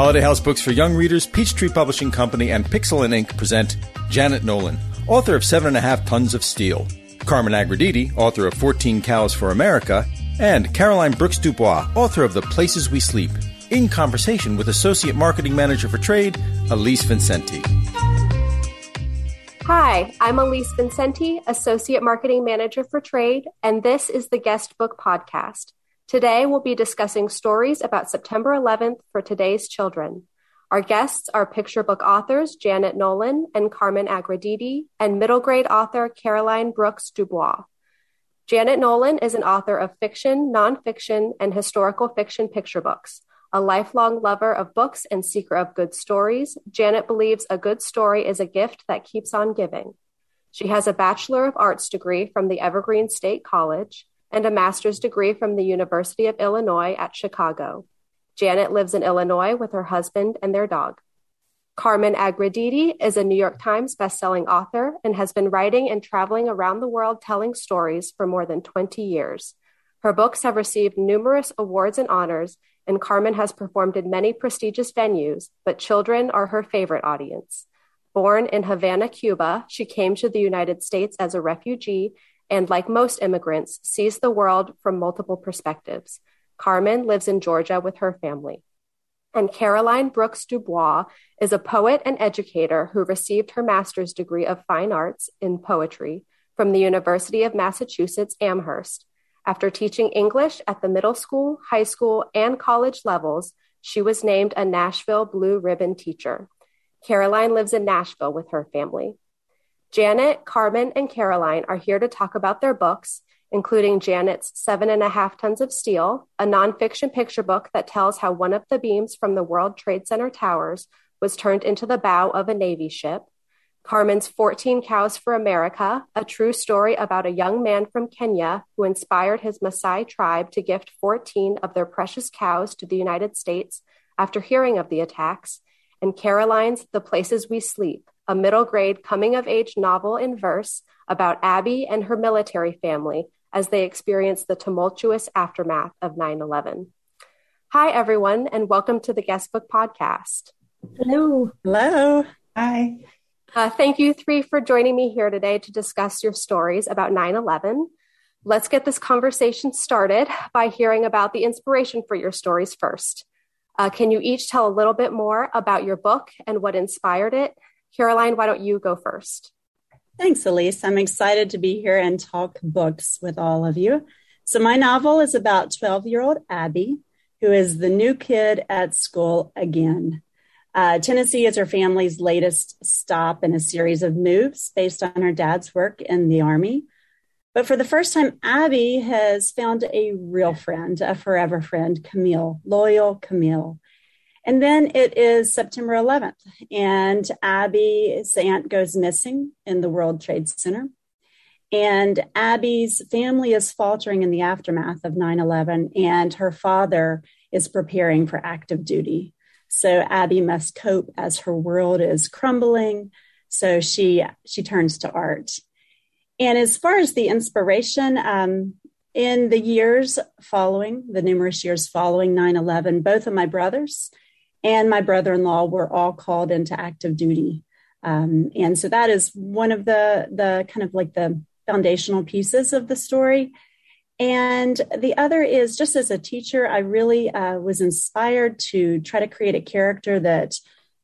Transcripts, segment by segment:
Holiday House Books for Young Readers, Peachtree Publishing Company, and Pixel and Ink present Janet Nolan, author of Seven and a Half Tons of Steel, Carmen Agra Deedy, author of 14 Cows for America, and Caroline Brooks DuBois, author of The Places We Sleep, in conversation with Associate Marketing Manager for Trade, Elyse Vincenty. Hi, I'm Elyse Vincenty, Associate Marketing Manager for Trade, and this is the Guest Book Podcast. Today, we'll be discussing stories about September 11th for today's children. Our guests are picture book authors Janet Nolan and Carmen Agra Deedy, and middle grade author Caroline Brooks DuBois. Janet Nolan is an author of fiction, nonfiction, and historical fiction picture books. A lifelong lover of books and seeker of good stories, Janet believes a good story is a gift that keeps on giving. She has a Bachelor of Arts degree from the Evergreen State College and a master's degree from the University of Illinois at Chicago. Janet lives in Illinois with her husband and their dog. Carmen Agra Deedy is a New York Times bestselling author and has been writing and traveling around the world telling stories for more than 20 years. Her books have received numerous awards and honors, and Carmen has performed in many prestigious venues, but children are her favorite audience. Born in Havana, Cuba, she came to the United States as a refugee and, like most immigrants, sees the world from multiple perspectives. Carmen lives in Georgia with her family. And Caroline Brooks DuBois is a poet and educator who received her master's degree of fine arts in poetry from the University of Massachusetts Amherst. After teaching English at the middle school, high school, and college levels, she was named a Nashville Blue Ribbon teacher. Caroline lives in Nashville with her family. Janet, Carmen, and Caroline are here to talk about their books, including Janet's Seven and a Half Tons of Steel, a nonfiction picture book that tells how one of the beams from the World Trade Center towers was turned into the bow of a Navy ship, Carmen's 14 Cows for America, a true story about a young man from Kenya who inspired his Maasai tribe to gift 14 of their precious cows to the United States after hearing of the attacks, and Caroline's The Places We Sleep, a middle grade coming of age novel in verse about Abby and her military family as they experience the tumultuous aftermath of 9 11. Hi, everyone, and welcome to the Guest Book Podcast. Hello. Hello. Hi. Uh, thank you three for joining me here today to discuss your stories about 9 11. Let's get this conversation started by hearing about the inspiration for your stories first. Uh, can you each tell a little bit more about your book and what inspired it? Caroline, why don't you go first? Thanks, Elyse. I'm excited to be here and talk books with all of you. So, my novel is about 12 year old Abby, who is the new kid at school again. Uh, Tennessee is her family's latest stop in a series of moves based on her dad's work in the Army. But for the first time, Abby has found a real friend, a forever friend, Camille, loyal Camille. And then it is September 11th, and Abby's aunt goes missing in the World Trade Center. And Abby's family is faltering in the aftermath of 9 11, and her father is preparing for active duty. So Abby must cope as her world is crumbling. So she she turns to art. And as far as the inspiration, um, in the years following, the numerous years following 9 11, both of my brothers and my brother in law were all called into active duty. Um, and so that is one of the, the kind of like the foundational pieces of the story. And the other is just as a teacher, I really uh, was inspired to try to create a character that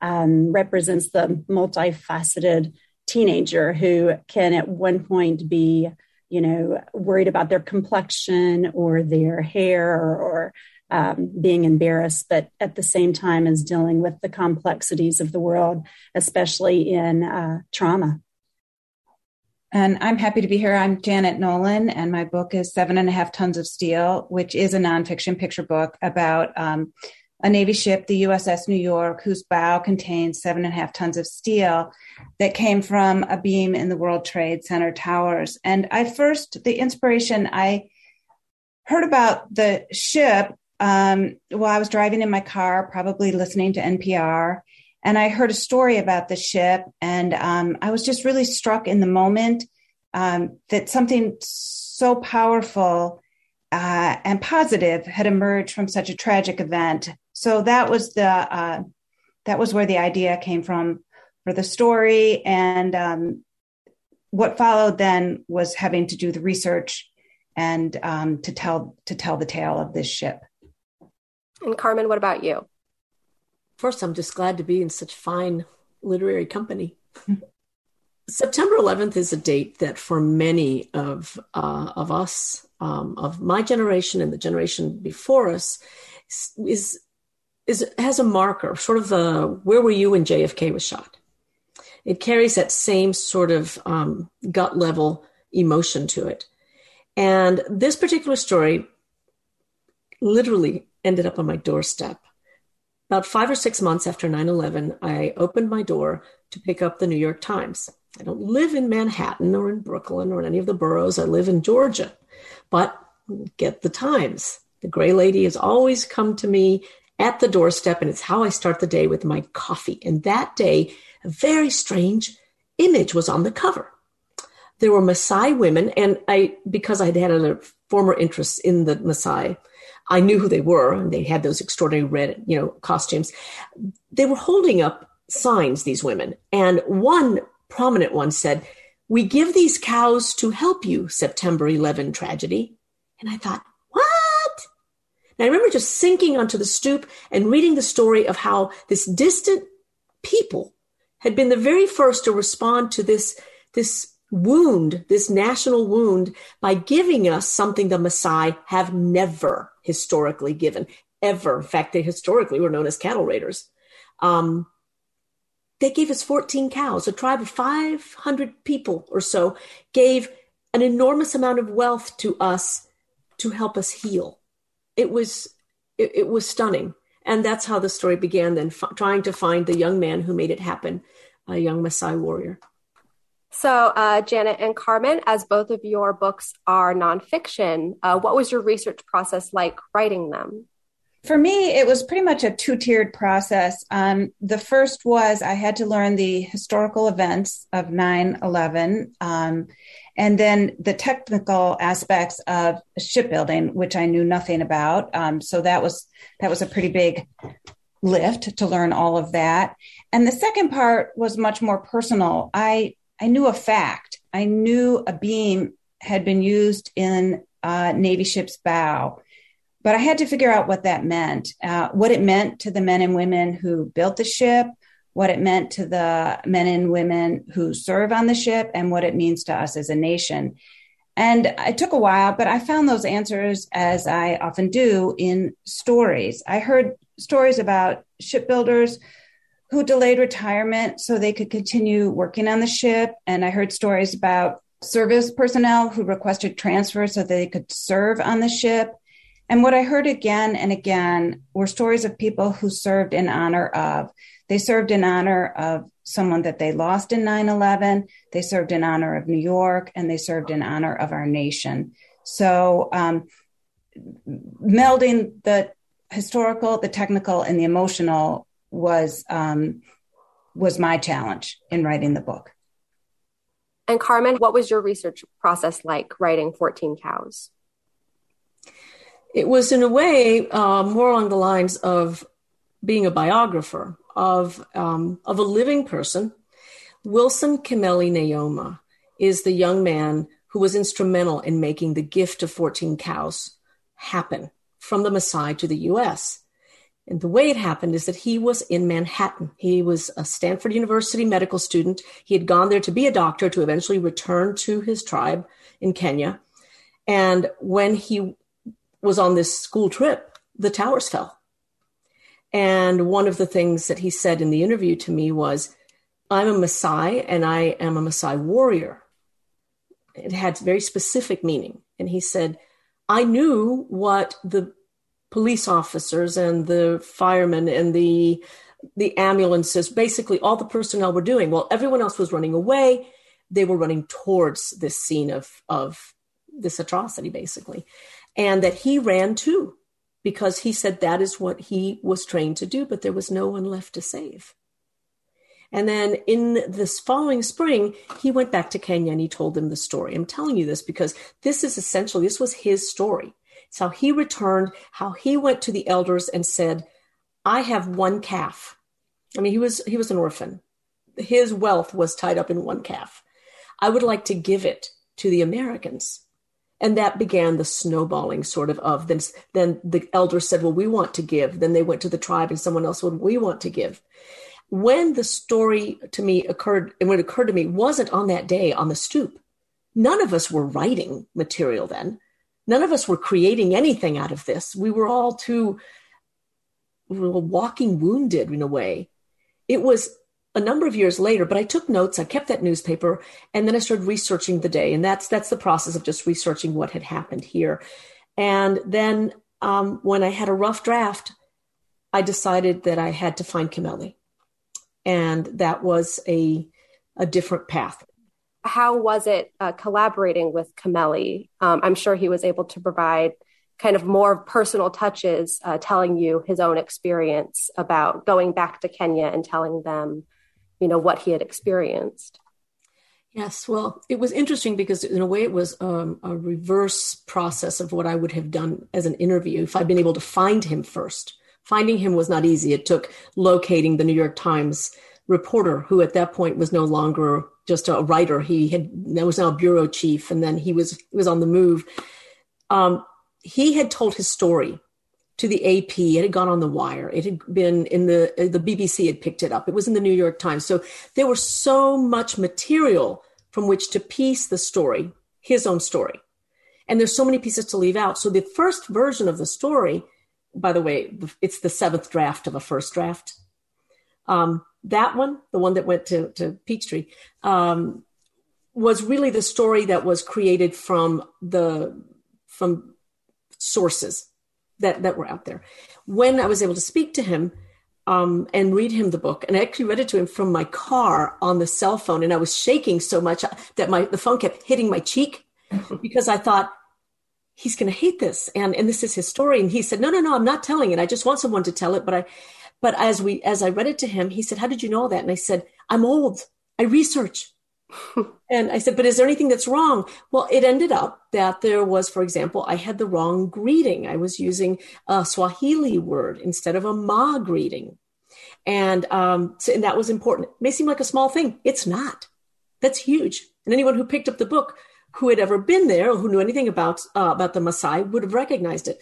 um, represents the multifaceted teenager who can at one point be, you know, worried about their complexion or their hair or, or um, being embarrassed, but at the same time as dealing with the complexities of the world, especially in uh, trauma. And I'm happy to be here. I'm Janet Nolan, and my book is Seven and a Half Tons of Steel, which is a nonfiction picture book about um, a Navy ship, the USS New York, whose bow contains seven and a half tons of steel that came from a beam in the World Trade Center towers. And I first, the inspiration, I heard about the ship um, while I was driving in my car, probably listening to NPR and I heard a story about the ship, and um, I was just really struck in the moment um, that something so powerful uh, and positive had emerged from such a tragic event. So that was the uh, that was where the idea came from for the story, and um, what followed then was having to do the research and um, to tell to tell the tale of this ship. And Carmen, what about you? First, I'm just glad to be in such fine literary company. September 11th is a date that, for many of uh, of us, um, of my generation and the generation before us, is is has a marker, sort of a where were you when JFK was shot? It carries that same sort of um, gut level emotion to it, and this particular story literally ended up on my doorstep. About five or six months after 9 11, I opened my door to pick up the New York Times. I don't live in Manhattan or in Brooklyn or in any of the boroughs. I live in Georgia. But get the Times. The gray lady has always come to me at the doorstep, and it's how I start the day with my coffee. And that day, a very strange image was on the cover. There were Maasai women, and I, because I'd had a former interest in the Maasai, I knew who they were, and they had those extraordinary red, you know, costumes. They were holding up signs, these women, and one prominent one said, We give these cows to help you, September 11 tragedy. And I thought, What? And I remember just sinking onto the stoop and reading the story of how this distant people had been the very first to respond to this, this wound, this national wound, by giving us something the Maasai have never historically given, ever. In fact, they historically were known as cattle raiders. Um, they gave us 14 cows. A tribe of 500 people or so gave an enormous amount of wealth to us to help us heal. It was it, it was stunning, and that's how the story began. Then f- trying to find the young man who made it happen, a young Maasai warrior. So, uh, Janet and Carmen, as both of your books are nonfiction, uh, what was your research process like writing them? For me, it was pretty much a two tiered process. Um, the first was I had to learn the historical events of 9 11, um, and then the technical aspects of shipbuilding, which I knew nothing about. Um, so that was that was a pretty big lift to learn all of that. And the second part was much more personal. I I knew a fact. I knew a beam had been used in a Navy ship's bow but I had to figure out what that meant, uh, what it meant to the men and women who built the ship, what it meant to the men and women who serve on the ship, and what it means to us as a nation. And it took a while, but I found those answers, as I often do, in stories. I heard stories about shipbuilders who delayed retirement so they could continue working on the ship. And I heard stories about service personnel who requested transfer so they could serve on the ship. And what I heard again and again were stories of people who served in honor of. They served in honor of someone that they lost in 9 11. They served in honor of New York and they served in honor of our nation. So, um, melding the historical, the technical, and the emotional was um, was my challenge in writing the book. And Carmen, what was your research process like writing 14 Cows? it was in a way uh, more along the lines of being a biographer of um, of a living person. Wilson Kimeli Naiyomah is the young man who was instrumental in making the gift of 14 cows happen from the Maasai to the U.S. And the way it happened is that he was in Manhattan. He was a Stanford University medical student. He had gone there to be a doctor to eventually return to his tribe in Kenya. And when he was on this school trip, the towers fell. And one of the things that he said in the interview to me was, I'm a Maasai and I am a Maasai warrior. It had very specific meaning. And he said, I knew what the police officers and the firemen and the the ambulances, basically all the personnel were doing. While everyone else was running away, they were running towards this scene of of this atrocity, basically and that he ran too because he said that is what he was trained to do, but there was no one left to save. And then in this following spring, he went back to Kenya and he told them the story. I'm telling you this because this is essentially, this was his story. It's how he returned, how he went to the elders and said, I have one calf. I mean, he was he was an orphan. His wealth was tied up in one calf. I would like to give it to the Americans. And that began the snowballing sort of of then then the elders said, Well, we want to give. Then they went to the tribe and someone else said, we want to give. When the story to me occurred, and what occurred to me wasn't on that day on the stoop. None of us were writing material then. None of us were creating anything out of this. We were all too we were walking wounded in a way. It was a number of years later, but I took notes. I kept that newspaper, and then I started researching the day, and that's that's the process of just researching what had happened here. And then um, when I had a rough draft, I decided that I had to find Kimeli, and that was a a different path. How was it uh, collaborating with Kimeli? Um, I'm sure he was able to provide kind of more personal touches, uh, telling you his own experience about going back to Kenya and telling them you know what he had experienced. Yes well it was interesting because in a way it was um, a reverse process of what i would have done as an interview if i'd been able to find him first. Finding him was not easy. It took locating the new york times reporter who at that point was no longer just a writer he had was now a bureau chief and then he was he was on the move um, he had told his story to the AP. It had gone on the wire. It had been in the the BBC had picked it up. It was in the New York Times. So there was so much material from which to piece the story, his own story. And there's so many pieces to leave out. So the first version of the story, by the way, it's the seventh draft of a first draft. Um, that one, the one that went to, to Peachtree, um, was really the story that was created from the from sources that that were out there. When I was able to speak to him um, and read him the book, and I actually read it to him from my car on the cell phone, and I was shaking so much that my the phone kept hitting my cheek because I thought he's going to hate this, and and this is his story. And he said, no, no, no, I'm not telling it. I just want someone to tell it. But I, but as we as I read it to him, he said, how did you know that? And I said, I'm old. I research. and I said, but is there anything that's wrong? Well, it ended up that there was, for example, I had the wrong greeting. I was using a Swahili word instead of a Ma greeting. And, um, so, and that was important. It may seem like a small thing. It's not. That's huge. And anyone who picked up the book who had ever been there or who knew anything about, uh, about the Maasai would have recognized it.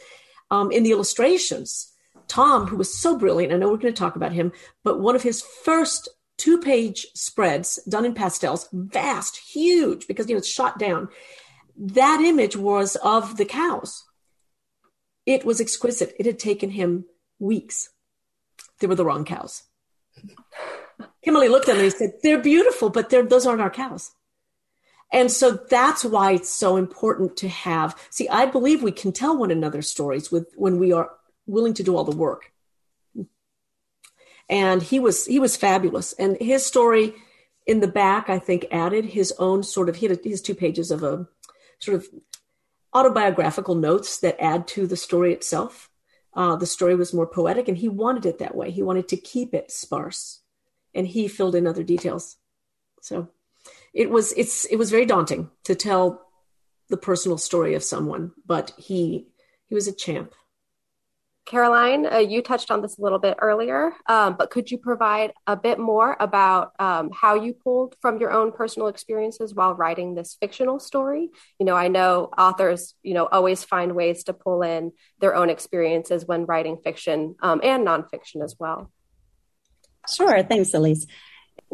Um, in the illustrations, Tom, who was so brilliant, I know we're going to talk about him, but one of his first two page spreads done in pastels, vast, huge, because you know it's shot down. That image was of the cows. It was exquisite. It had taken him weeks. They were the wrong cows. Kimeli looked at me and said, They're beautiful, but they're, those aren't our cows. And so that's why it's so important to have. See, I believe we can tell one another stories with when we are willing to do all the work and he was he was fabulous. And his story in the back, I think, added his own sort of he had his two pages of a sort of autobiographical notes that add to the story itself. Uh, the story was more poetic, and he wanted it that way. He wanted to keep it sparse, and he filled in other details. So it was it's it was very daunting to tell the personal story of someone, but he he was a champ. Caroline, uh, you touched on this a little bit earlier, um, but could you provide a bit more about um, how you pulled from your own personal experiences while writing this fictional story? You know, I know authors, you know, always find ways to pull in their own experiences when writing fiction um, and nonfiction as well. Sure. Thanks, Elyse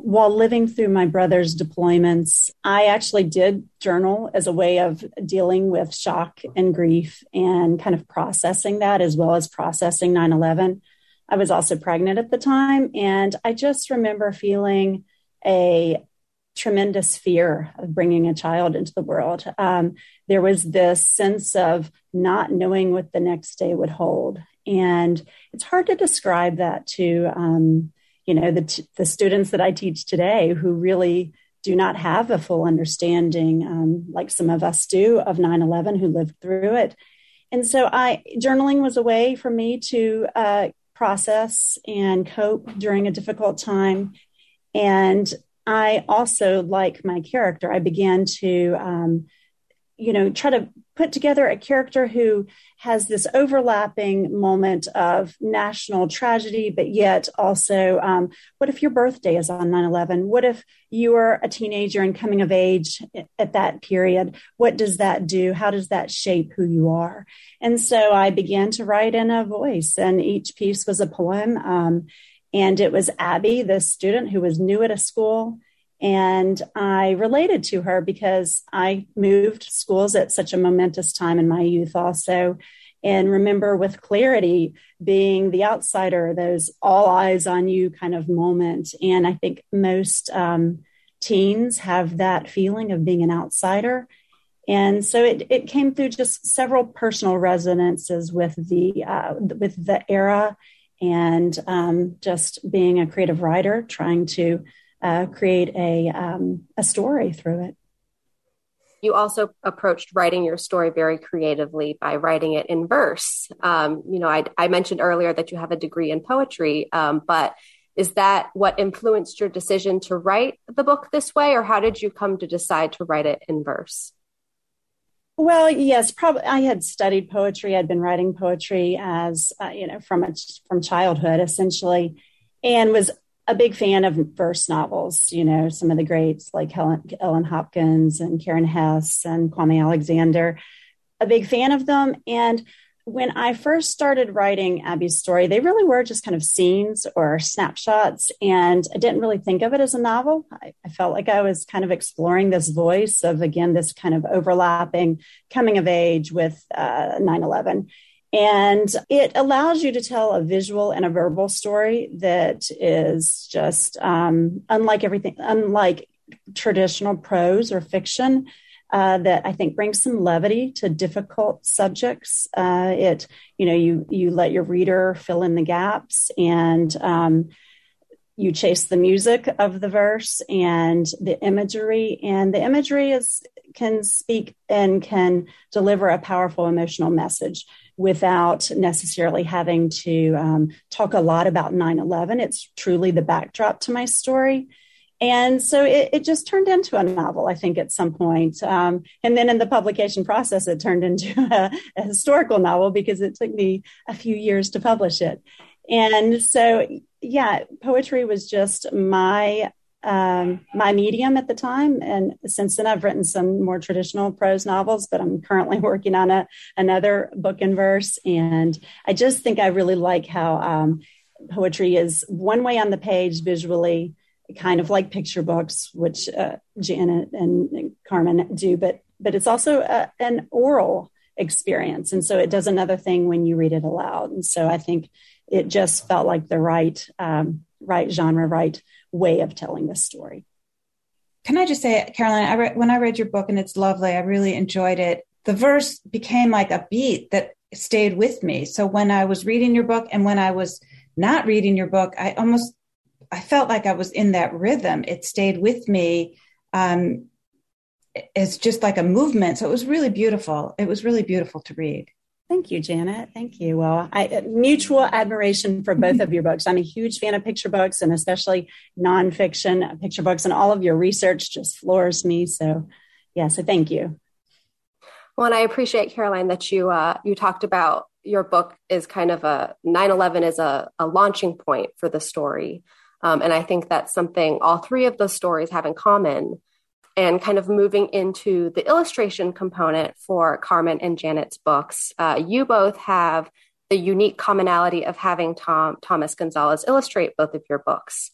while living through my brother's deployments, I actually did journal as a way of dealing with shock and grief and kind of processing that as well as processing 9 11. I was also pregnant at the time, and I just remember feeling a tremendous fear of bringing a child into the world. Um, there was this sense of not knowing what the next day would hold. And it's hard to describe that to um, you know the, the students that i teach today who really do not have a full understanding um, like some of us do of 9-11 who lived through it. And so i journaling was a way for me to uh, process and cope during a difficult time. And i also like my character i began to um, you know, try to put together a character who has this overlapping moment of national tragedy, but yet also, um, what if your birthday is on 9 11? What if you are a teenager and coming of age at that period? What does that do? How does that shape who you are? And so I began to write in a voice, and each piece was a poem. Um, and it was Abby, the student who was new at a school and I related to her because I moved schools at such a momentous time in my youth, also. And remember with clarity being the outsider, those all eyes on you kind of moment. And I think most um, teens have that feeling of being an outsider. And so it, it came through just several personal resonances with the uh, with the era and um, just being a creative writer, trying to uh, create a um, a story through it. You also approached writing your story very creatively by writing it in verse. Um, you know, I, I, mentioned earlier that you have a degree in poetry, um, but is that what influenced your decision to write the book this way, or how did you come to decide to write it in verse? Well, yes, probably. I had studied poetry. I'd been writing poetry as uh, you know from a, from childhood, essentially, and was a big fan of verse novels, you know, some of the greats like Helen, Ellen Hopkins and Karen Hesse and Kwame Alexander, a big fan of them. And when I first started writing Abby's story, they really were just kind of scenes or snapshots. And I didn't really think of it as a novel. I, I, felt like I was kind of exploring this voice of, again, this kind of overlapping coming of age with uh, 9 11. And it allows you to tell a visual and a verbal story that is just um, unlike everything, unlike traditional prose or fiction. Uh, that I think brings some levity to difficult subjects. Uh, it, you know, you you let your reader fill in the gaps, and um, you chase the music of the verse and the imagery, and the imagery is can speak and can deliver a powerful emotional message without necessarily having to um, talk a lot about 9 11. It's truly the backdrop to my story. And so it, it, just turned into a novel, I think, at some point. Um, and then in the publication process, it turned into a, a historical novel because it took me a few years to publish it. And so, yeah, poetry was just my um, my medium at the time. And since then, I've written some more traditional prose novels, but I'm currently working on a, another book in verse. And I just think I really like how um, poetry is one way on the page visually, kind of like picture books, which uh, Janet and Carmen do, but but it's also a, uh, an oral experience, and so it does another thing when you read it aloud. And so I think it just felt like the right um, right genre, right way of telling this story. Can I just say, Caroline, I re- when I read your book and it's lovely, I really enjoyed it. The verse became like a beat that stayed with me. So when I was reading your book and when I was not reading your book, I almost I felt like I was in that rhythm. It stayed with me. Um, it's just like a movement. So it was really beautiful. It was really beautiful to read. Thank you, Janet. Thank you. Well, I mutual admiration for both of your books. I'm a huge fan of picture books and especially nonfiction picture books, and all of your research just floors me. So, yeah. So, thank you. Well, and I appreciate Caroline that you uh, you talked about your book is kind of a 9/11 is a, a launching point for the story, um, and I think that's something all three of the stories have in common and kind of moving into the illustration component for Carmen and Janet's books, uh, you both have the unique commonality of having Tom Thomas Gonzalez illustrate both of your books.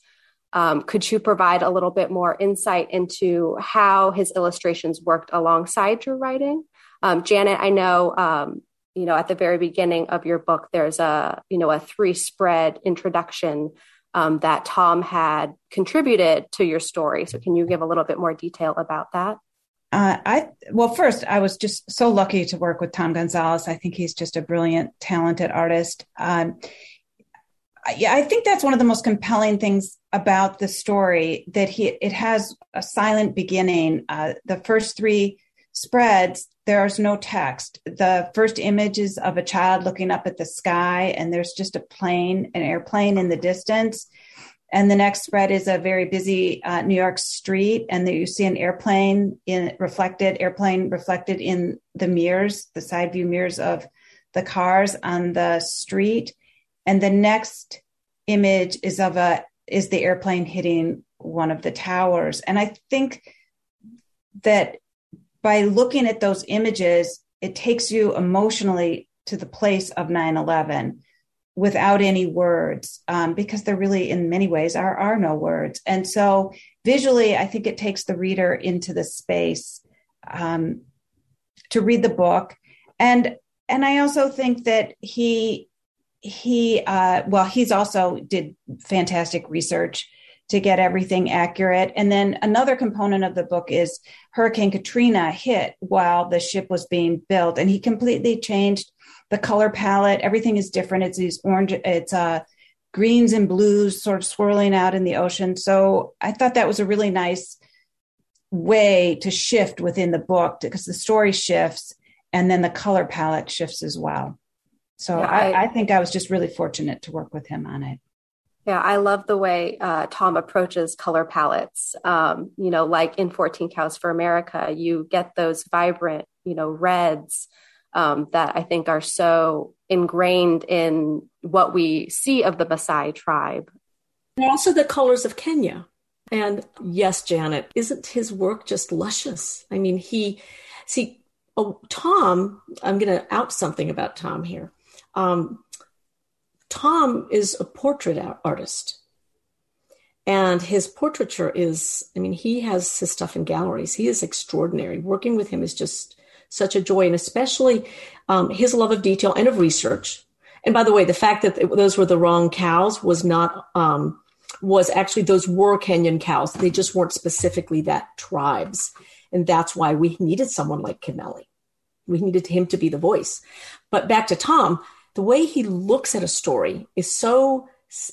Um, could you provide a little bit more insight into how his illustrations worked alongside your writing? Um, Janet, I know um, you know at the very beginning of your book, there's a you know a three spread introduction um, that Tom had contributed to your story. So, can you give a little bit more detail about that? Uh, I well, first, I was just so lucky to work with Tom Gonzalez. I think he's just a brilliant, talented artist. Um, yeah, I think that's one of the most compelling things about the story that he it has a silent beginning. Uh, the first three spreads there's no text. The first image is of a child looking up at the sky, and there's just a plane, an airplane in the distance. And the next spread is a very busy uh, New York street, and you see an airplane in reflected airplane reflected in the mirrors, the side view mirrors of the cars on the street. And the next image is of a is the airplane hitting one of the towers. And I think that by looking at those images, it takes you emotionally to the place of 9 11 without any words um, because there really in many ways are, are no words. And so visually i think it takes the reader into the space um, to read the book. And and i also think that he he uh, well he's also did fantastic research to get everything accurate. And then another component of the book is hurricane katrina hit while the ship was being built and he completely changed the color palette. Everything is different. It's these orange it's uh greens and blues sort of swirling out in the ocean. So i thought that was a really nice way to shift within the book because the story shifts and then the color palette shifts as well. So yeah, I, I, think i was just really fortunate to work with him on it yeah, I love the way uh, Tom approaches color palettes. Um, you know, like in 14 Cows for America, you get those vibrant, you know, reds, um, that I think are so ingrained in what we see of the Maasai tribe. And also the colors of Kenya. And yes, Janet, isn't his work just luscious? I mean, he, see, oh, Tom, I'm going to out something about Tom here. Um, Tom is a portrait artist. And his portraiture is, I mean, he has his stuff in galleries. He is extraordinary. Working with him is just such a joy, and especially um, his love of detail and of research. And by the way, the fact that those were the wrong cows was not um, was actually those were Kenyan cows. They just weren't specifically that tribes, and that's why we needed someone like Kimeli. We needed him to be the voice. But back to Tom, the way he looks at a story is so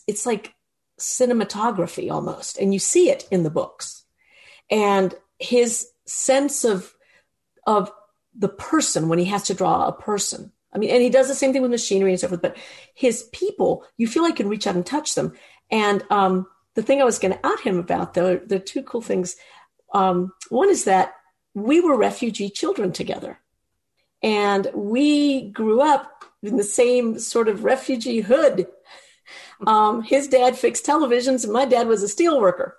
it's like cinematography almost, and you see it in the books. And his sense of of the person when he has to draw a person. I mean, and he does the same thing with machinery and so forth, but his people, you feel like you can reach out and touch them. And um, the thing I was going to out him about, though, the two cool things. Um, one is that we were refugee children together. And we grew up in the same sort of refugee hood. Um, his dad fixed televisions, and my dad was a steel worker.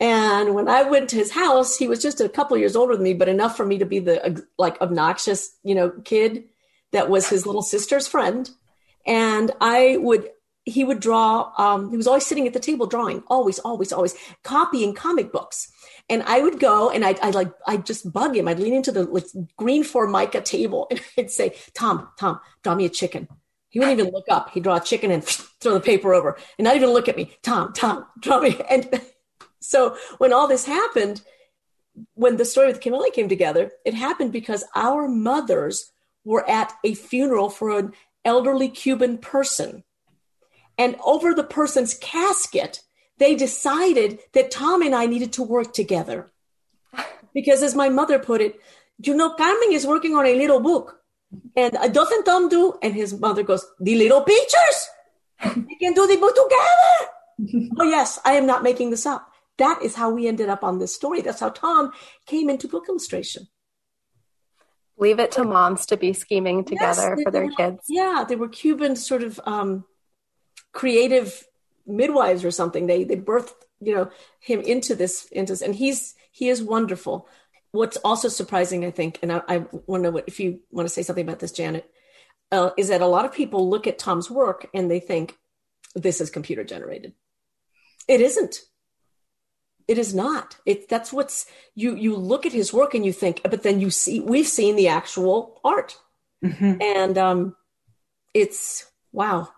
And when I went to his house, he was just a couple years older than me, but enough for me to be the like obnoxious, you know, kid that was his little sister's friend. And I would, he would draw, um, he was always sitting at the table drawing, always, always, always copying comic books. And I would go and I'd, I'd like, I'd just bug him. I'd lean into the like, green formica table and I'd say, Tom, Tom, draw me a chicken. He wouldn't even look up. He'd draw a chicken and throw the paper over and not even look at me. Tom, Tom, draw me. And so when all this happened, when the story with Kimeli came together, it happened because our mothers were at a funeral for an elderly Cuban person. And over the person's casket, they decided that Tom and I needed to work together. Because as my mother put it, you know, Carmen is working on a little book. And uh, doesn't Tom do? And his mother goes, the little pictures. We can do the book together. oh, yes, I am not making this up that is how we ended up on this story. That's how Tom came into book illustration. Leave it to moms to be scheming together yes, for their kids. Yeah, they were Cuban sort of um, creative midwives or something. They they birthed you know him into this into this, and he's he is wonderful. What's also surprising, I think, and I, I want to know if you want to say something about this, Janet, uh, is that a lot of people look at Tom's work and they think this is computer generated. It isn't. It is not. It that's what's you you look at his work and you think, but then you see we've seen the actual art, mm-hmm. and um, it's wow.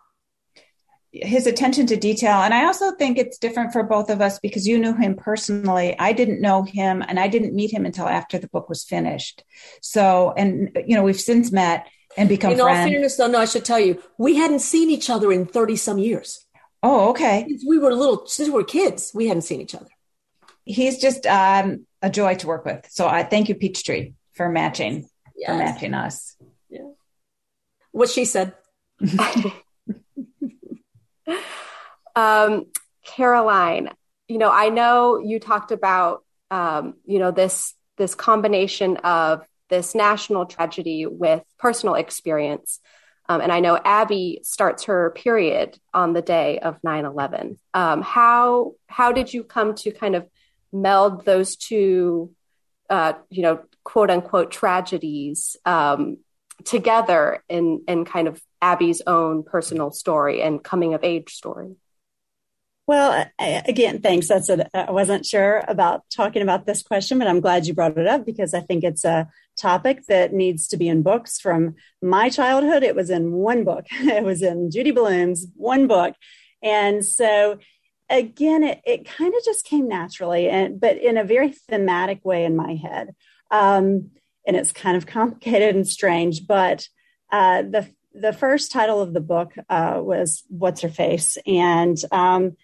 His attention to detail, and I also think it's different for both of us because you knew him personally. I didn't know him, and I didn't meet him until after the book was finished. So, and you know, we've since met and become. In friends. all fairness, though, no, I should tell you, we hadn't seen each other in thirty some years. Oh, okay. Since we were little, since we were kids, we hadn't seen each other he's just um, a joy to work with. So I thank you, Peachtree, for matching yes. for matching us. Yeah. What she said. um, Caroline, you know, I know you talked about, um, you know, this this combination of this national tragedy with personal experience. Um, and I know Abby starts her period on the day of 9 11. Um, how, how did you come to kind of meld those two, uh, you know, quote unquote tragedies um, together in, in kind of Abby's own personal story and coming of age story? Well, again, thanks. That's a, I wasn't sure about talking about this question, but I'm glad you brought it up because I think it's a topic that needs to be in books. From my childhood, it was in one book. It was in Judy Blume's one book, and so again, it, it kind of just came naturally, and but in a very thematic way in my head. Um, and it's kind of complicated and strange, but uh, the the first title of the book uh, was "What's Her Face," and um,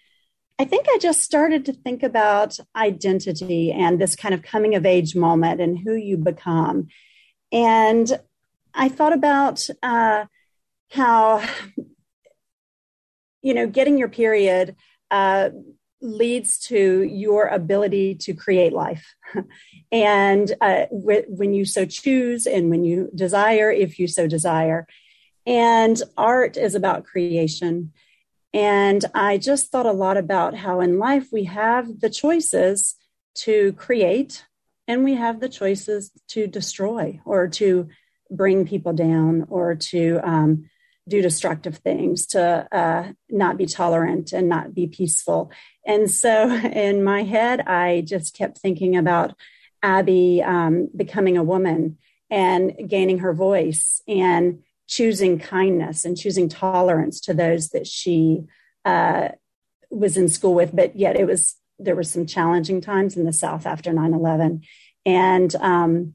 I think I just started to think about identity and this kind of coming of age moment and who you become. And I thought about uh, how, you know, getting your period uh, leads to your ability to create life. and uh, when you so choose and when you desire, if you so desire. And art is about creation. And I just thought a lot about how in life we have the choices to create and we have the choices to destroy or to bring people down or to um, do destructive things, to uh, not be tolerant and not be peaceful. And so in my head, I just kept thinking about Abby um, becoming a woman and gaining her voice and choosing kindness and choosing tolerance to those that she uh, was in school with, but yet it was there were some challenging times in the South after 9/11, and um,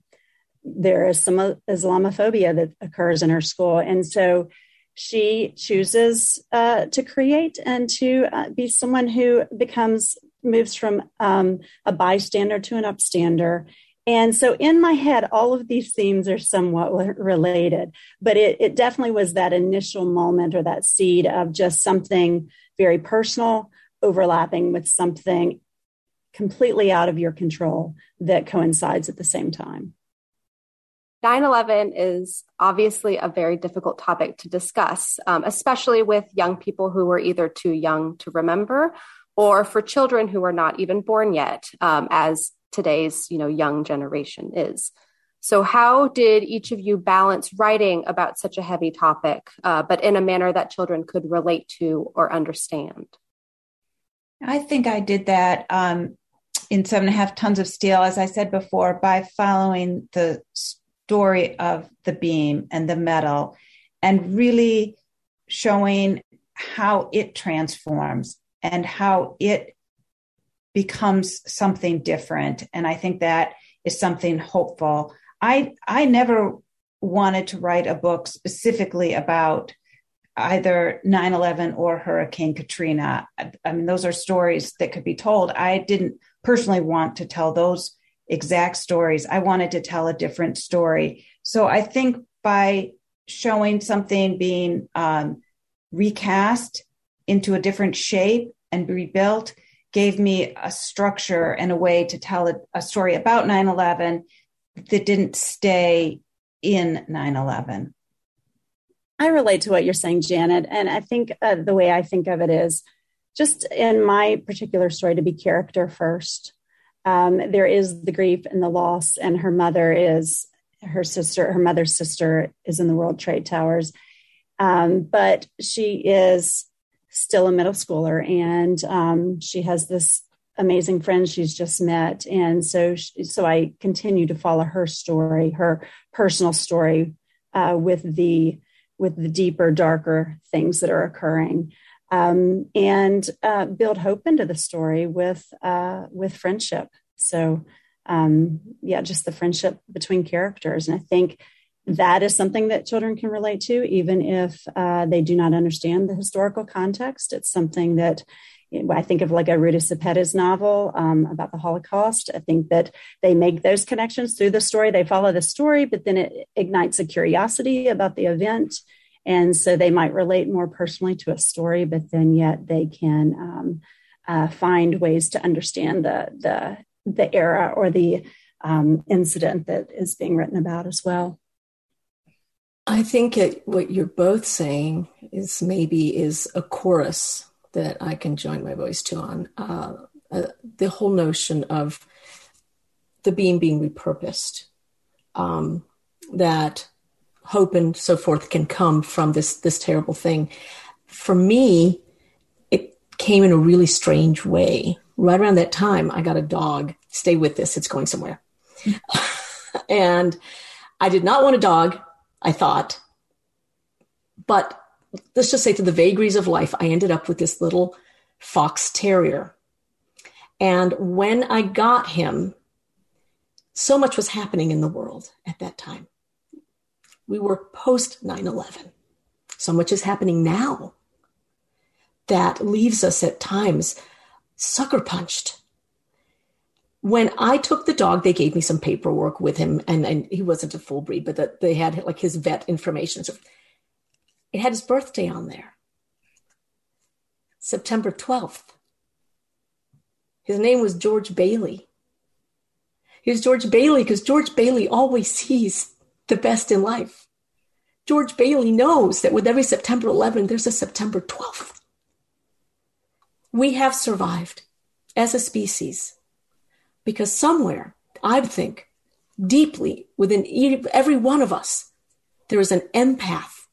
there is some Islamophobia that occurs in her school, and so she chooses uh, to create and to uh, be someone who becomes moves from um, a bystander to an upstander and so in my head, all of these themes are somewhat related, but it, it definitely was that initial moment or that seed of just something very personal overlapping with something completely out of your control that coincides at the same time. 9 11 is obviously a very difficult topic to discuss, um, especially with young people who were either too young to remember or for children who are not even born yet, um, as today's you know young generation is. So how did each of you balance writing about such a heavy topic uh, but in a manner that children could relate to or understand? I think i did that um, in seven and a half tons of steel as i said before by following the story of the beam and the metal and really showing how it transforms and how it becomes something different. And I think that is something hopeful. I I never wanted to write a book specifically about either 9-11 or hurricane katrina i mean those are stories that could be told i didn't personally want to tell those exact stories i wanted to tell a different story so i think by showing something being um, recast into a different shape and rebuilt gave me a structure and a way to tell a, a story about 9 11 that didn't stay in 9 11. I relate to what you're saying, Janet. And I think uh, the way I think of it is just in my particular story to be character first. Um, there is the grief and the loss, and her mother is her sister, her mother's sister is in the World Trade Towers. Um, but she is still a middle schooler, and um, she has this amazing friend she's just met, and so she, so I continue to follow her story, her personal story, uh, with the with the deeper, darker things that are occurring, um, and uh, build hope into the story with uh, with friendship. So um, yeah, just the friendship between characters, and I think that is something that children can relate to, even if uh, they do not understand the historical context. It's something that I think of like a Ruta Sepetys novel um, about the Holocaust. I think that they make those connections through the story. They follow the story, but then it ignites a curiosity about the event. And so they might relate more personally to a story, but then yet they can um, uh, find ways to understand the the the era or the um, incident that is being written about as well. I think it, what you're both saying is maybe is a chorus that I can join my voice to on uh, uh, the whole notion of the being being repurposed, um, that hope and so forth can come from this this terrible thing. For me, it came in a really strange way. Right around that time, I got a dog. Stay with this; it's going somewhere. and I did not want a dog. I thought, but let's just say through the vagaries of life, I ended up with this little fox terrier. And when I got him, so much was happening in the world at that time. We were post 9 11. So much is happening now that leaves us at times sucker punched. When I took the dog, they gave me some paperwork with him, and, and he wasn't a full breed, but they had like his vet information. So it had his birthday on there, September 12th. His name was George Bailey. He was George Bailey because George Bailey always sees the best in life. George Bailey knows that with every September 11th, there's a September 12th. We have survived as a species because somewhere, I think, deeply within every one of us, there is an empath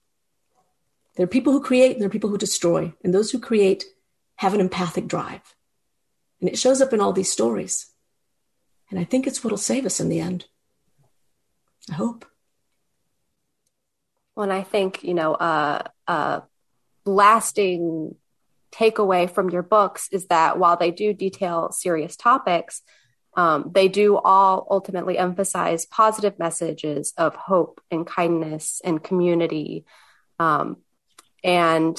there are people who create and there are people who destroy. And those who create have an empathic drive. And it shows up in all these stories. And I think it's what'll save us in the end. I hope. And I think, you know, uh, uh, lasting takeaway from your books is that while they do detail serious topics, um, they do all ultimately emphasize positive messages of hope and kindness and community. Um, and,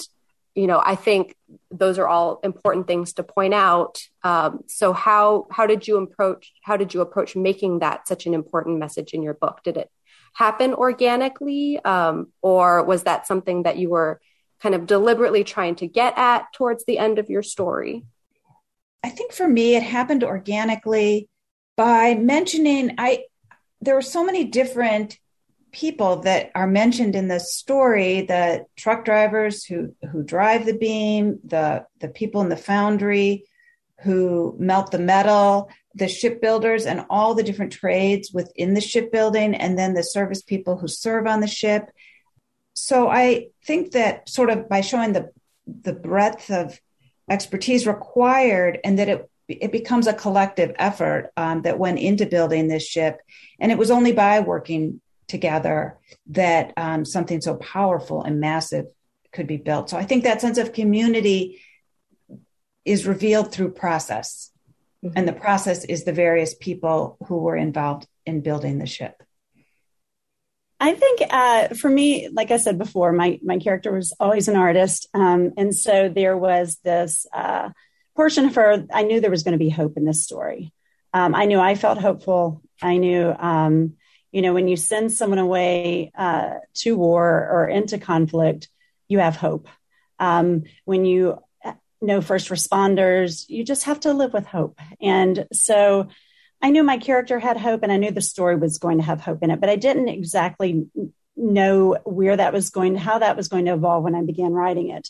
you know, I think those are all important things to point out. Um, so how, how did you approach, how did you approach making that such an important message in your book? Did it happen organically? Um, or was that something that you were kind of deliberately trying to get at towards the end of your story? I think for me, it happened organically by mentioning I there were so many different people that are mentioned in the story the truck drivers who who drive the beam the the people in the foundry who melt the metal the shipbuilders and all the different trades within the shipbuilding and then the service people who serve on the ship so i think that sort of by showing the the breadth of expertise required and that it it becomes a collective effort um, that went into building this ship and it was only by working together that um, something so powerful and massive could be built. So I think that sense of community is revealed through process. Mm-hmm. And the process is the various people who were involved in building the ship. I think uh, for me, like I said before, my my character was always an artist, um, and so there was this uh, portion of her. I knew there was going to be hope in this story. Um, I knew I felt hopeful. I knew um, you know when you send someone away uh, to war or into conflict you have hope um, when you know first responders you just have to live with hope and so i knew my character had hope and i knew the story was going to have hope in it but i didn't exactly know where that was going how that was going to evolve when i began writing it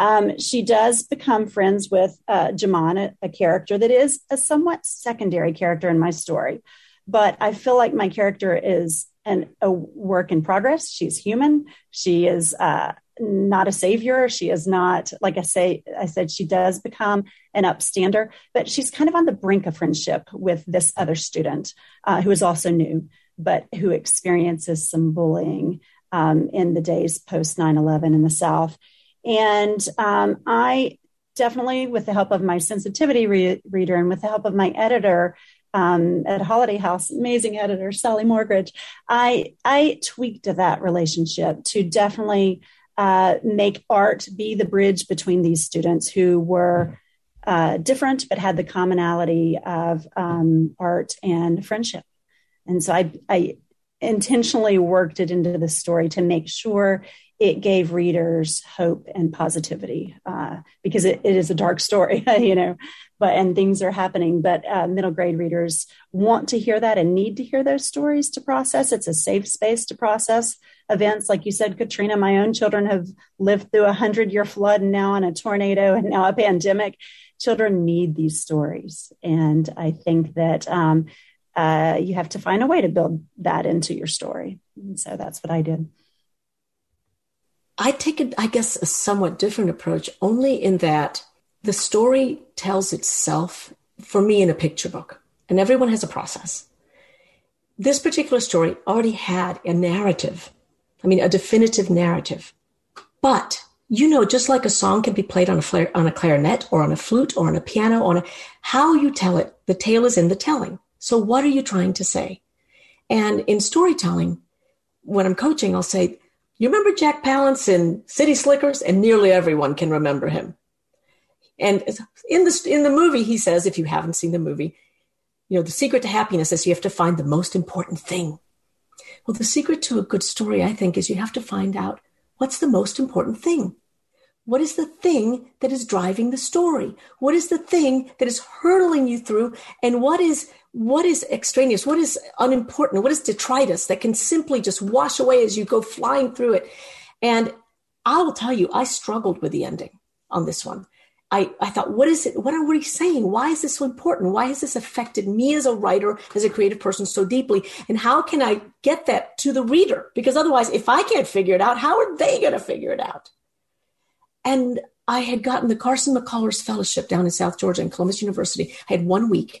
um, she does become friends with uh, Jaman, a, a character that is a somewhat secondary character in my story but I feel like my character is an, a work in progress. She's human. She is uh, not a savior. She is not, like I say, I said, she does become an upstander, but she's kind of on the brink of friendship with this other student uh, who is also new, but who experiences some bullying um, in the days post 9 11 in the South. And um, I definitely, with the help of my sensitivity re- reader and with the help of my editor, um, at Holiday House, amazing editor Sally Morgridge, I I tweaked that relationship to definitely uh, make art be the bridge between these students who were uh, different but had the commonality of um, art and friendship. And so I, I intentionally worked it into the story to make sure it gave readers hope and positivity uh, because it, it is a dark story, you know, but and things are happening. But uh, middle grade readers want to hear that and need to hear those stories to process. It's a safe space to process events, like you said, Katrina. My own children have lived through a hundred year flood, and now on a tornado, and now a pandemic. Children need these stories, and I think that um, uh, you have to find a way to build that into your story. And so that's what I did. I take, a, I guess, a somewhat different approach, only in that the story tells itself for me in a picture book, and everyone has a process. This particular story already had a narrative, I mean, a definitive narrative. But you know, just like a song can be played on a, on a clarinet or on a flute or on a piano, on a, how you tell it, the tale is in the telling. So, what are you trying to say? And in storytelling, when I'm coaching, I'll say, you remember Jack Palance in City Slickers? And nearly everyone can remember him. And in the, in the movie, he says, if you haven't seen the movie, you know, the secret to happiness is you have to find the most important thing. Well, the secret to a good story, I think, is you have to find out what's the most important thing. What is the thing that is driving the story? What is the thing that is hurtling you through? And what is what is extraneous? What is unimportant? What is detritus that can simply just wash away as you go flying through it? And I will tell you, I struggled with the ending on this one. I, I thought, what is it? What are we saying? Why is this so important? Why has this affected me as a writer, as a creative person so deeply? And how can I get that to the reader? Because otherwise, if I can't figure it out, how are they going to figure it out? And I had gotten the Carson McCullers Fellowship down in South Georgia in Columbus University. I had one week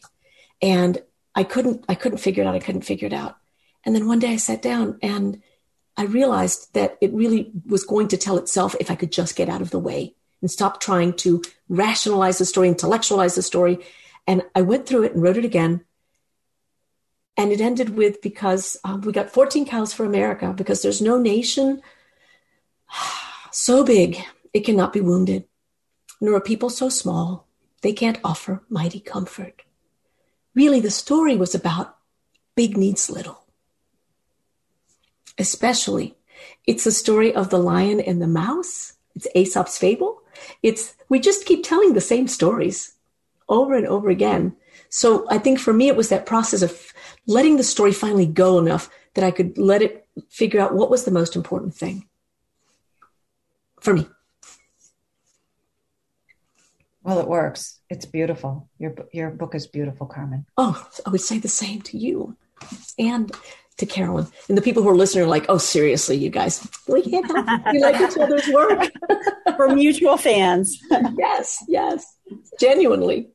and I couldn't, I couldn't figure it out. I couldn't figure it out. And then one day I sat down and I realized that it really was going to tell itself if I could just get out of the way and stop trying to rationalize the story, intellectualize the story. And I went through it and wrote it again. And it ended with because um, we got 14 cows for America because there's no nation so big it cannot be wounded, nor a people so small they can't offer mighty comfort. Really, the story was about big needs little. Especially, it's the story of the lion and the mouse. It's Aesop's fable. It's we just keep telling the same stories over and over again. So I think for me, it was that process of letting the story finally go enough that I could let it figure out what was the most important thing for me. Well, it works. It's beautiful. Your your book is beautiful, Carmen. Oh, I would say the same to you, and to Carolyn and the people who are listening are like, "Oh, seriously, you guys, we can't help it. We like each other's work. We're mutual fans." yes, yes, genuinely.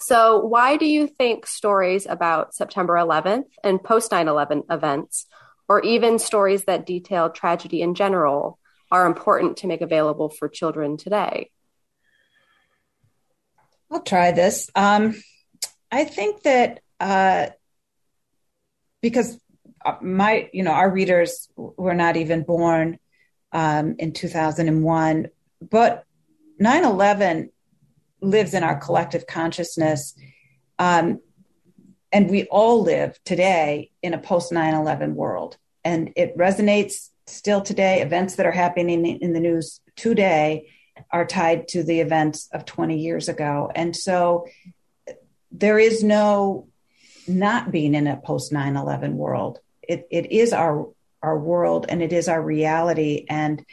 So, why do you think stories about September 11th and post 9 11 events, or even stories that detail tragedy in general, are important to make available for children today? I'll try this. Um, I think that uh, because uh, my, you know, our readers were not even born um, in 2001, but 9 11 lives in our collective consciousness. Um, and we all live today in a post 9 11 world. And it resonates still today. Events that are happening in the news today are tied to the events of 20 years ago. And so there is no not being in a post 9 11 world. It, it is our, our world and it is our reality. And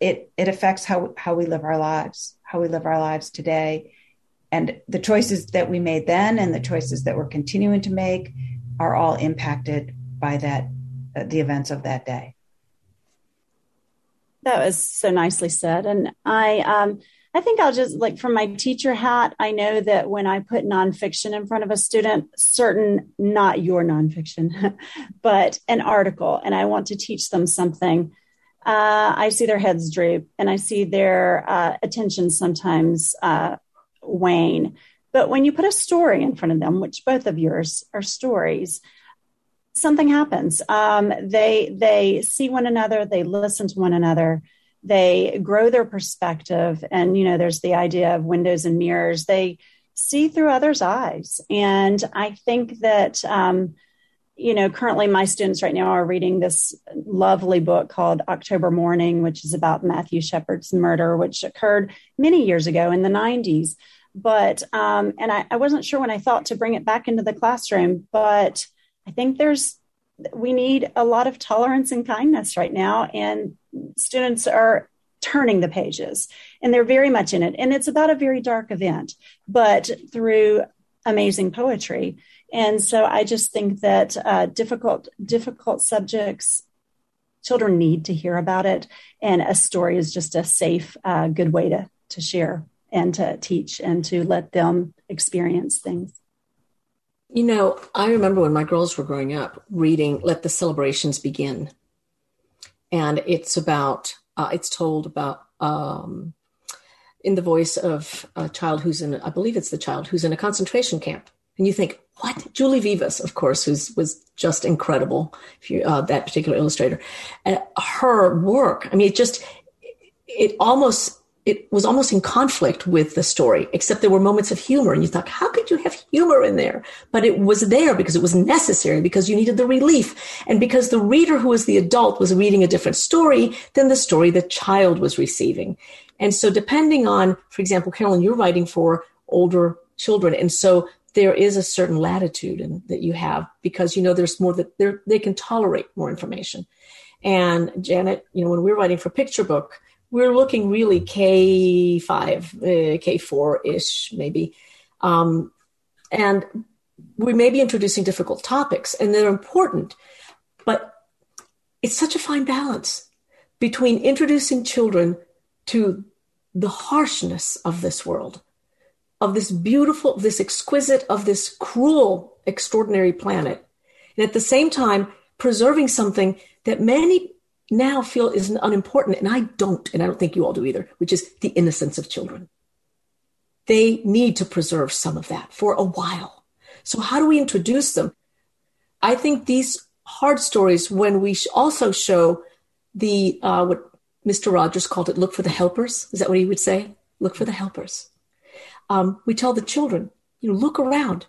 it, it affects how, how we live our lives, how we live our lives today. And the choices that we made then and the choices that we're continuing to make are all impacted by that, uh, the events of that day. That was so nicely said. And I, um, I think I'll just like from my teacher hat, I know that when I put nonfiction in front of a student, certain, not your nonfiction, but an article, and I want to teach them something, uh, I see their heads droop and I see their uh, attention sometimes uh, wane. But when you put a story in front of them, which both of yours are stories, something happens. Um, they they see one another, they listen to one another, they grow their perspective, and you know, there's the idea of windows and mirrors. They see through others' eyes, and I think that um, you know, currently my students right now are reading this lovely book called October Mourning, which is about Matthew Shepard's murder, which occurred many years ago in the 90s. But, um, and I, I wasn't sure when I thought to bring it back into the classroom, but I think there's, we need a lot of tolerance and kindness right now. And students are turning the pages and they're very much in it. And it's about a very dark event, but through amazing poetry. And so I just think that uh, difficult, difficult subjects, children need to hear about it. And a story is just a safe, uh, good way to, to share and to teach and to let them experience things. You know, I remember when my girls were growing up reading Let the Celebrations Begin. And it's about, uh, it's told about, um, in the voice of a child who's in, I believe it's the child who's in a concentration camp and you think, what? Julie Vivas, of course, who's was just incredible. If you uh, that particular illustrator, and her work. I mean, it just it almost it was almost in conflict with the story, except there were moments of humor, and you thought, how could you have humor in there? But it was there because it was necessary, because you needed the relief, and because the reader who was the adult was reading a different story than the story the child was receiving. And so, depending on, for example, Carolyn, you're writing for older children, and so there is a certain latitude in, that you have because you know there's more that they can tolerate more information. And Janet, you know, when we're writing for picture book, we're looking really K five, uh, K four ish, maybe, um, and we may be introducing difficult topics, and they're important, but it's such a fine balance between introducing children to the harshness of this world of this beautiful, this exquisite, of this cruel, extraordinary planet. And at the same time, preserving something that many now feel is unimportant. And I don't, and I don't think you all do either, which is the innocence of children. They need to preserve some of that for a while. So, how do we introduce them? I think these hard stories, when we also show the, uh, what Mr. Rogers called it, look for the helpers. Is that what he would say? Look for the helpers um, we tell the children, you know, look around.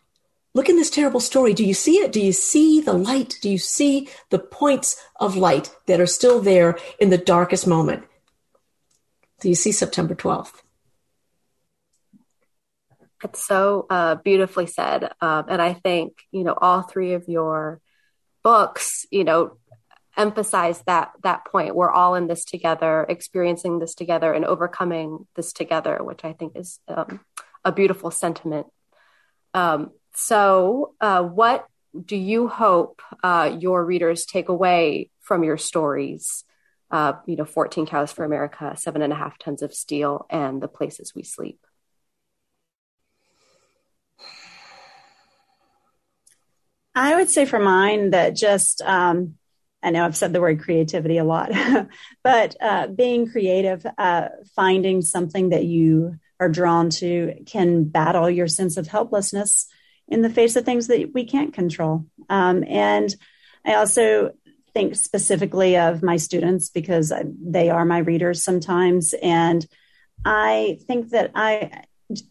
Look in this terrible story. Do you see it? Do you see the light? Do you see the points of light that are still there in the darkest moment? Do you see September 12th? It's so uh, beautifully said. Um, and I think, you know, all three of your books, you know, emphasize that that point we're all in this together experiencing this together and overcoming this together which i think is um, a beautiful sentiment. Um, so, uh, what do you hope uh, your readers take away from your stories? Uh, you know, 14 Cows for America, Seven and a Half Tons of Steel, and The Places We Sleep. I would say for mine that just, um, I know I've said the word creativity a lot, but uh, being creative, uh, finding something that you are drawn to can battle your sense of helplessness in the face of things that we can't control. Um, and I also think specifically of my students because they are my readers sometimes. And I think that I,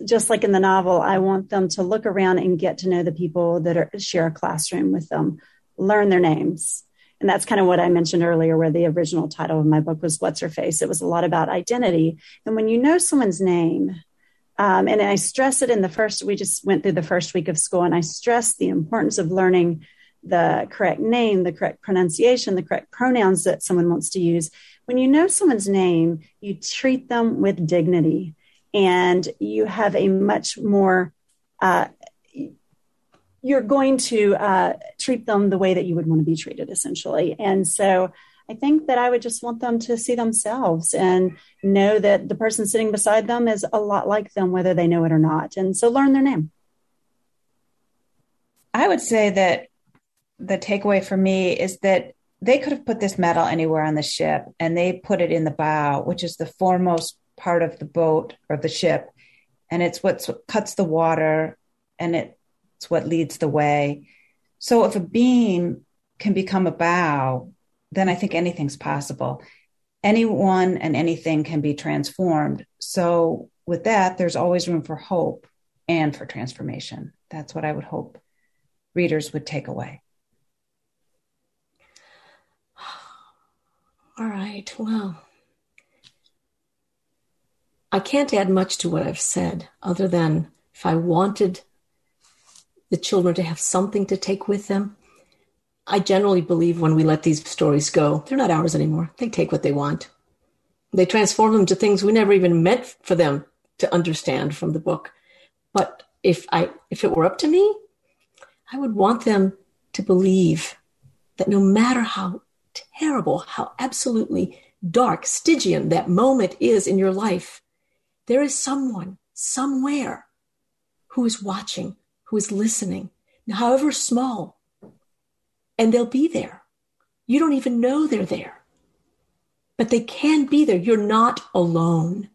just like in the novel, I want them to look around and get to know the people that are, share a classroom with them, learn their names. And that's kind of what I mentioned earlier, where the original title of my book was What's Her Face? It was a lot about identity. And when you know someone's name, um, and I stress it in the first, we just went through the first week of school, and I stress the importance of learning the correct name, the correct pronunciation, the correct pronouns that someone wants to use. When you know someone's name, you treat them with dignity and you have a much more, uh, you're going to uh, treat them the way that you would want to be treated, essentially. And so I think that I would just want them to see themselves and know that the person sitting beside them is a lot like them, whether they know it or not. And so learn their name. I would say that the takeaway for me is that they could have put this metal anywhere on the ship and they put it in the bow, which is the foremost part of the boat or the ship. And it's what cuts the water and it's what leads the way. So if a beam can become a bow, then I think anything's possible. Anyone and anything can be transformed. So, with that, there's always room for hope and for transformation. That's what I would hope readers would take away. All right. Well, I can't add much to what I've said, other than if I wanted the children to have something to take with them, I generally believe when we let these stories go, they're not ours anymore. They take what they want. They transform them to things we never even meant for them to understand from the book. But if I if it were up to me, I would want them to believe that no matter how terrible, how absolutely dark, Stygian that moment is in your life, there is someone somewhere who is watching, who is listening, however small, and they'll be there. You don't even know they're there, but they can be there. You're not alone.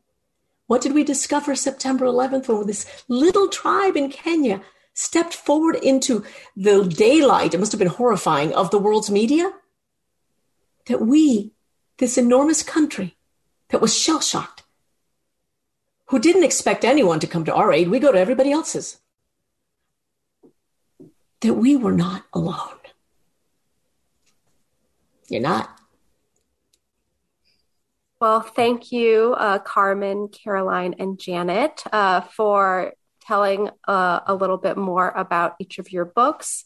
What did we discover September 11th when this little tribe in Kenya stepped forward into the daylight? It must have been horrifying of the world's media. That we, this enormous country that was shell shocked, who didn't expect anyone to come to our aid, we go to everybody else's, that we were not alone. You're not. Well, thank you, uh, Carmen, Caroline, and Janet, uh, for telling uh, a little bit more about each of your books.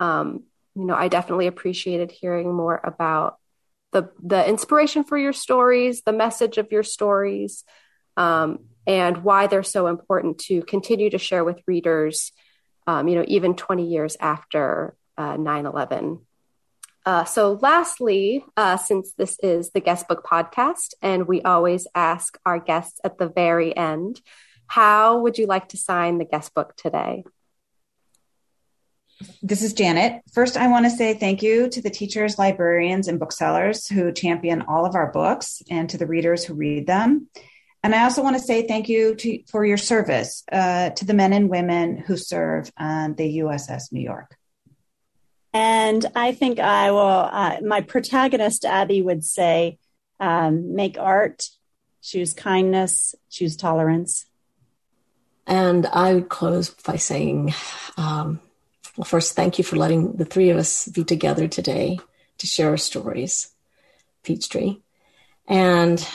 Um, you know, I definitely appreciated hearing more about the the inspiration for your stories, the message of your stories, um, and why they're so important to continue to share with readers. Um, you know, even 20 years after uh, 9 11. Uh, so, lastly, uh, since this is the guest book podcast, and we always ask our guests at the very end, how would you like to sign the guest book today? This is Janet. First, I want to say thank you to the teachers, librarians, and booksellers who champion all of our books and to the readers who read them. And I also want to say thank you to, for your service uh, to the men and women who serve on the USS New York. And I think I will, uh, my protagonist, Abby, would say um, make art, choose kindness, choose tolerance. And I would close by saying, um, well, first, thank you for letting the three of us be together today to share our stories, Peachtree. And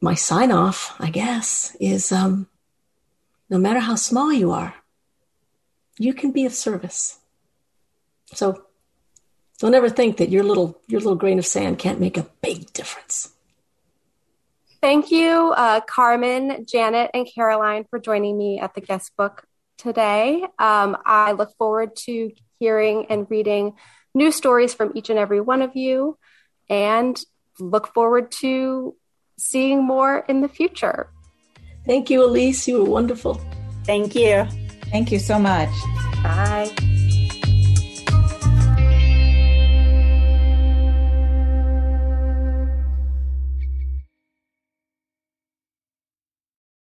my sign off, I guess, is um, no matter how small you are, you can be of service. So don't ever think that your little your little grain of sand can't make a big difference. Thank you, uh, Carmen, Janet, and Caroline for joining me at the guest book today. Um, I look forward to hearing and reading new stories from each and every one of you, and look forward to seeing more in the future. Thank you, Elyse. You were wonderful. Thank you. Thank you so much. Bye.